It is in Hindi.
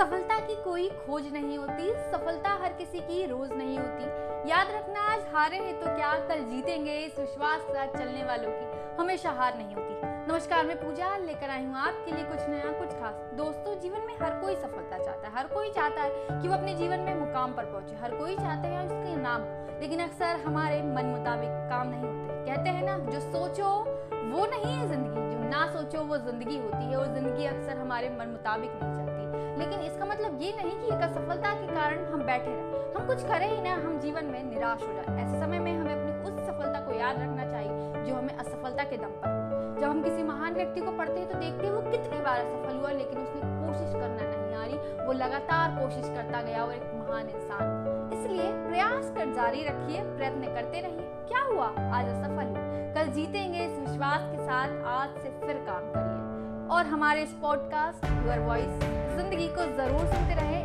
सफलता की कोई खोज नहीं होती, सफलता हर किसी की रोज नहीं होती। याद रखना, आज हारे हैं तो क्या कल जीतेंगे? इस विश्वास के साथ चलने वालों की हमेशा हार नहीं होती। नमस्कार, मैं पूजा लेकर आई हूँ आपके लिए कुछ नया, कुछ खास। दोस्तों, जीवन में हर कोई सफलता चाहता है। हर कोई चाहता है कि वो अपने जीवन में मुकाम पर पहुँचे। हर कोई चाहता है उसके नाम। लेकिन अक्सर हमारे मन मुताबिक काम नहीं होते। कहते हैं ना, जो सोचो, वो नहीं है ज़िंदगी। जो ना सोचो, वो ज़िंदगी होती है। और ज़िंदगी अक्सर हमारे मन मुताबिक नहीं चलती। लेकिन इसका मतलब ये नहीं कि एक असफलता के कारण हम बैठे रहें। हम कुछ करें ही ना, हम जीवन में निराश हो जाए। ऐसे समय में हमें अपनी उस सफलता को याद रखना चाहिए, जो हमें असफलता के दम पर जब हम किसी महान व्यक्ति को पढ़ते हैं तो देखते हैं वो कितनी बार असफल हुआ, लेकिन उसने कोशिश करना नहीं आ रही। वो लगातार कोशिश करता गया और एक महान इंसान इसलिए प्रयास कर जारी रखिए, प्रयत्न करते रहिए। क्या हुआ? आज असफल कल जीतेंगे इस विश्वास के साथ, आज से फिर काम करिए। और हमारे इस पॉडकास्ट यूर वॉइस ज़िंदगी को ज़रूर सुनते रहे।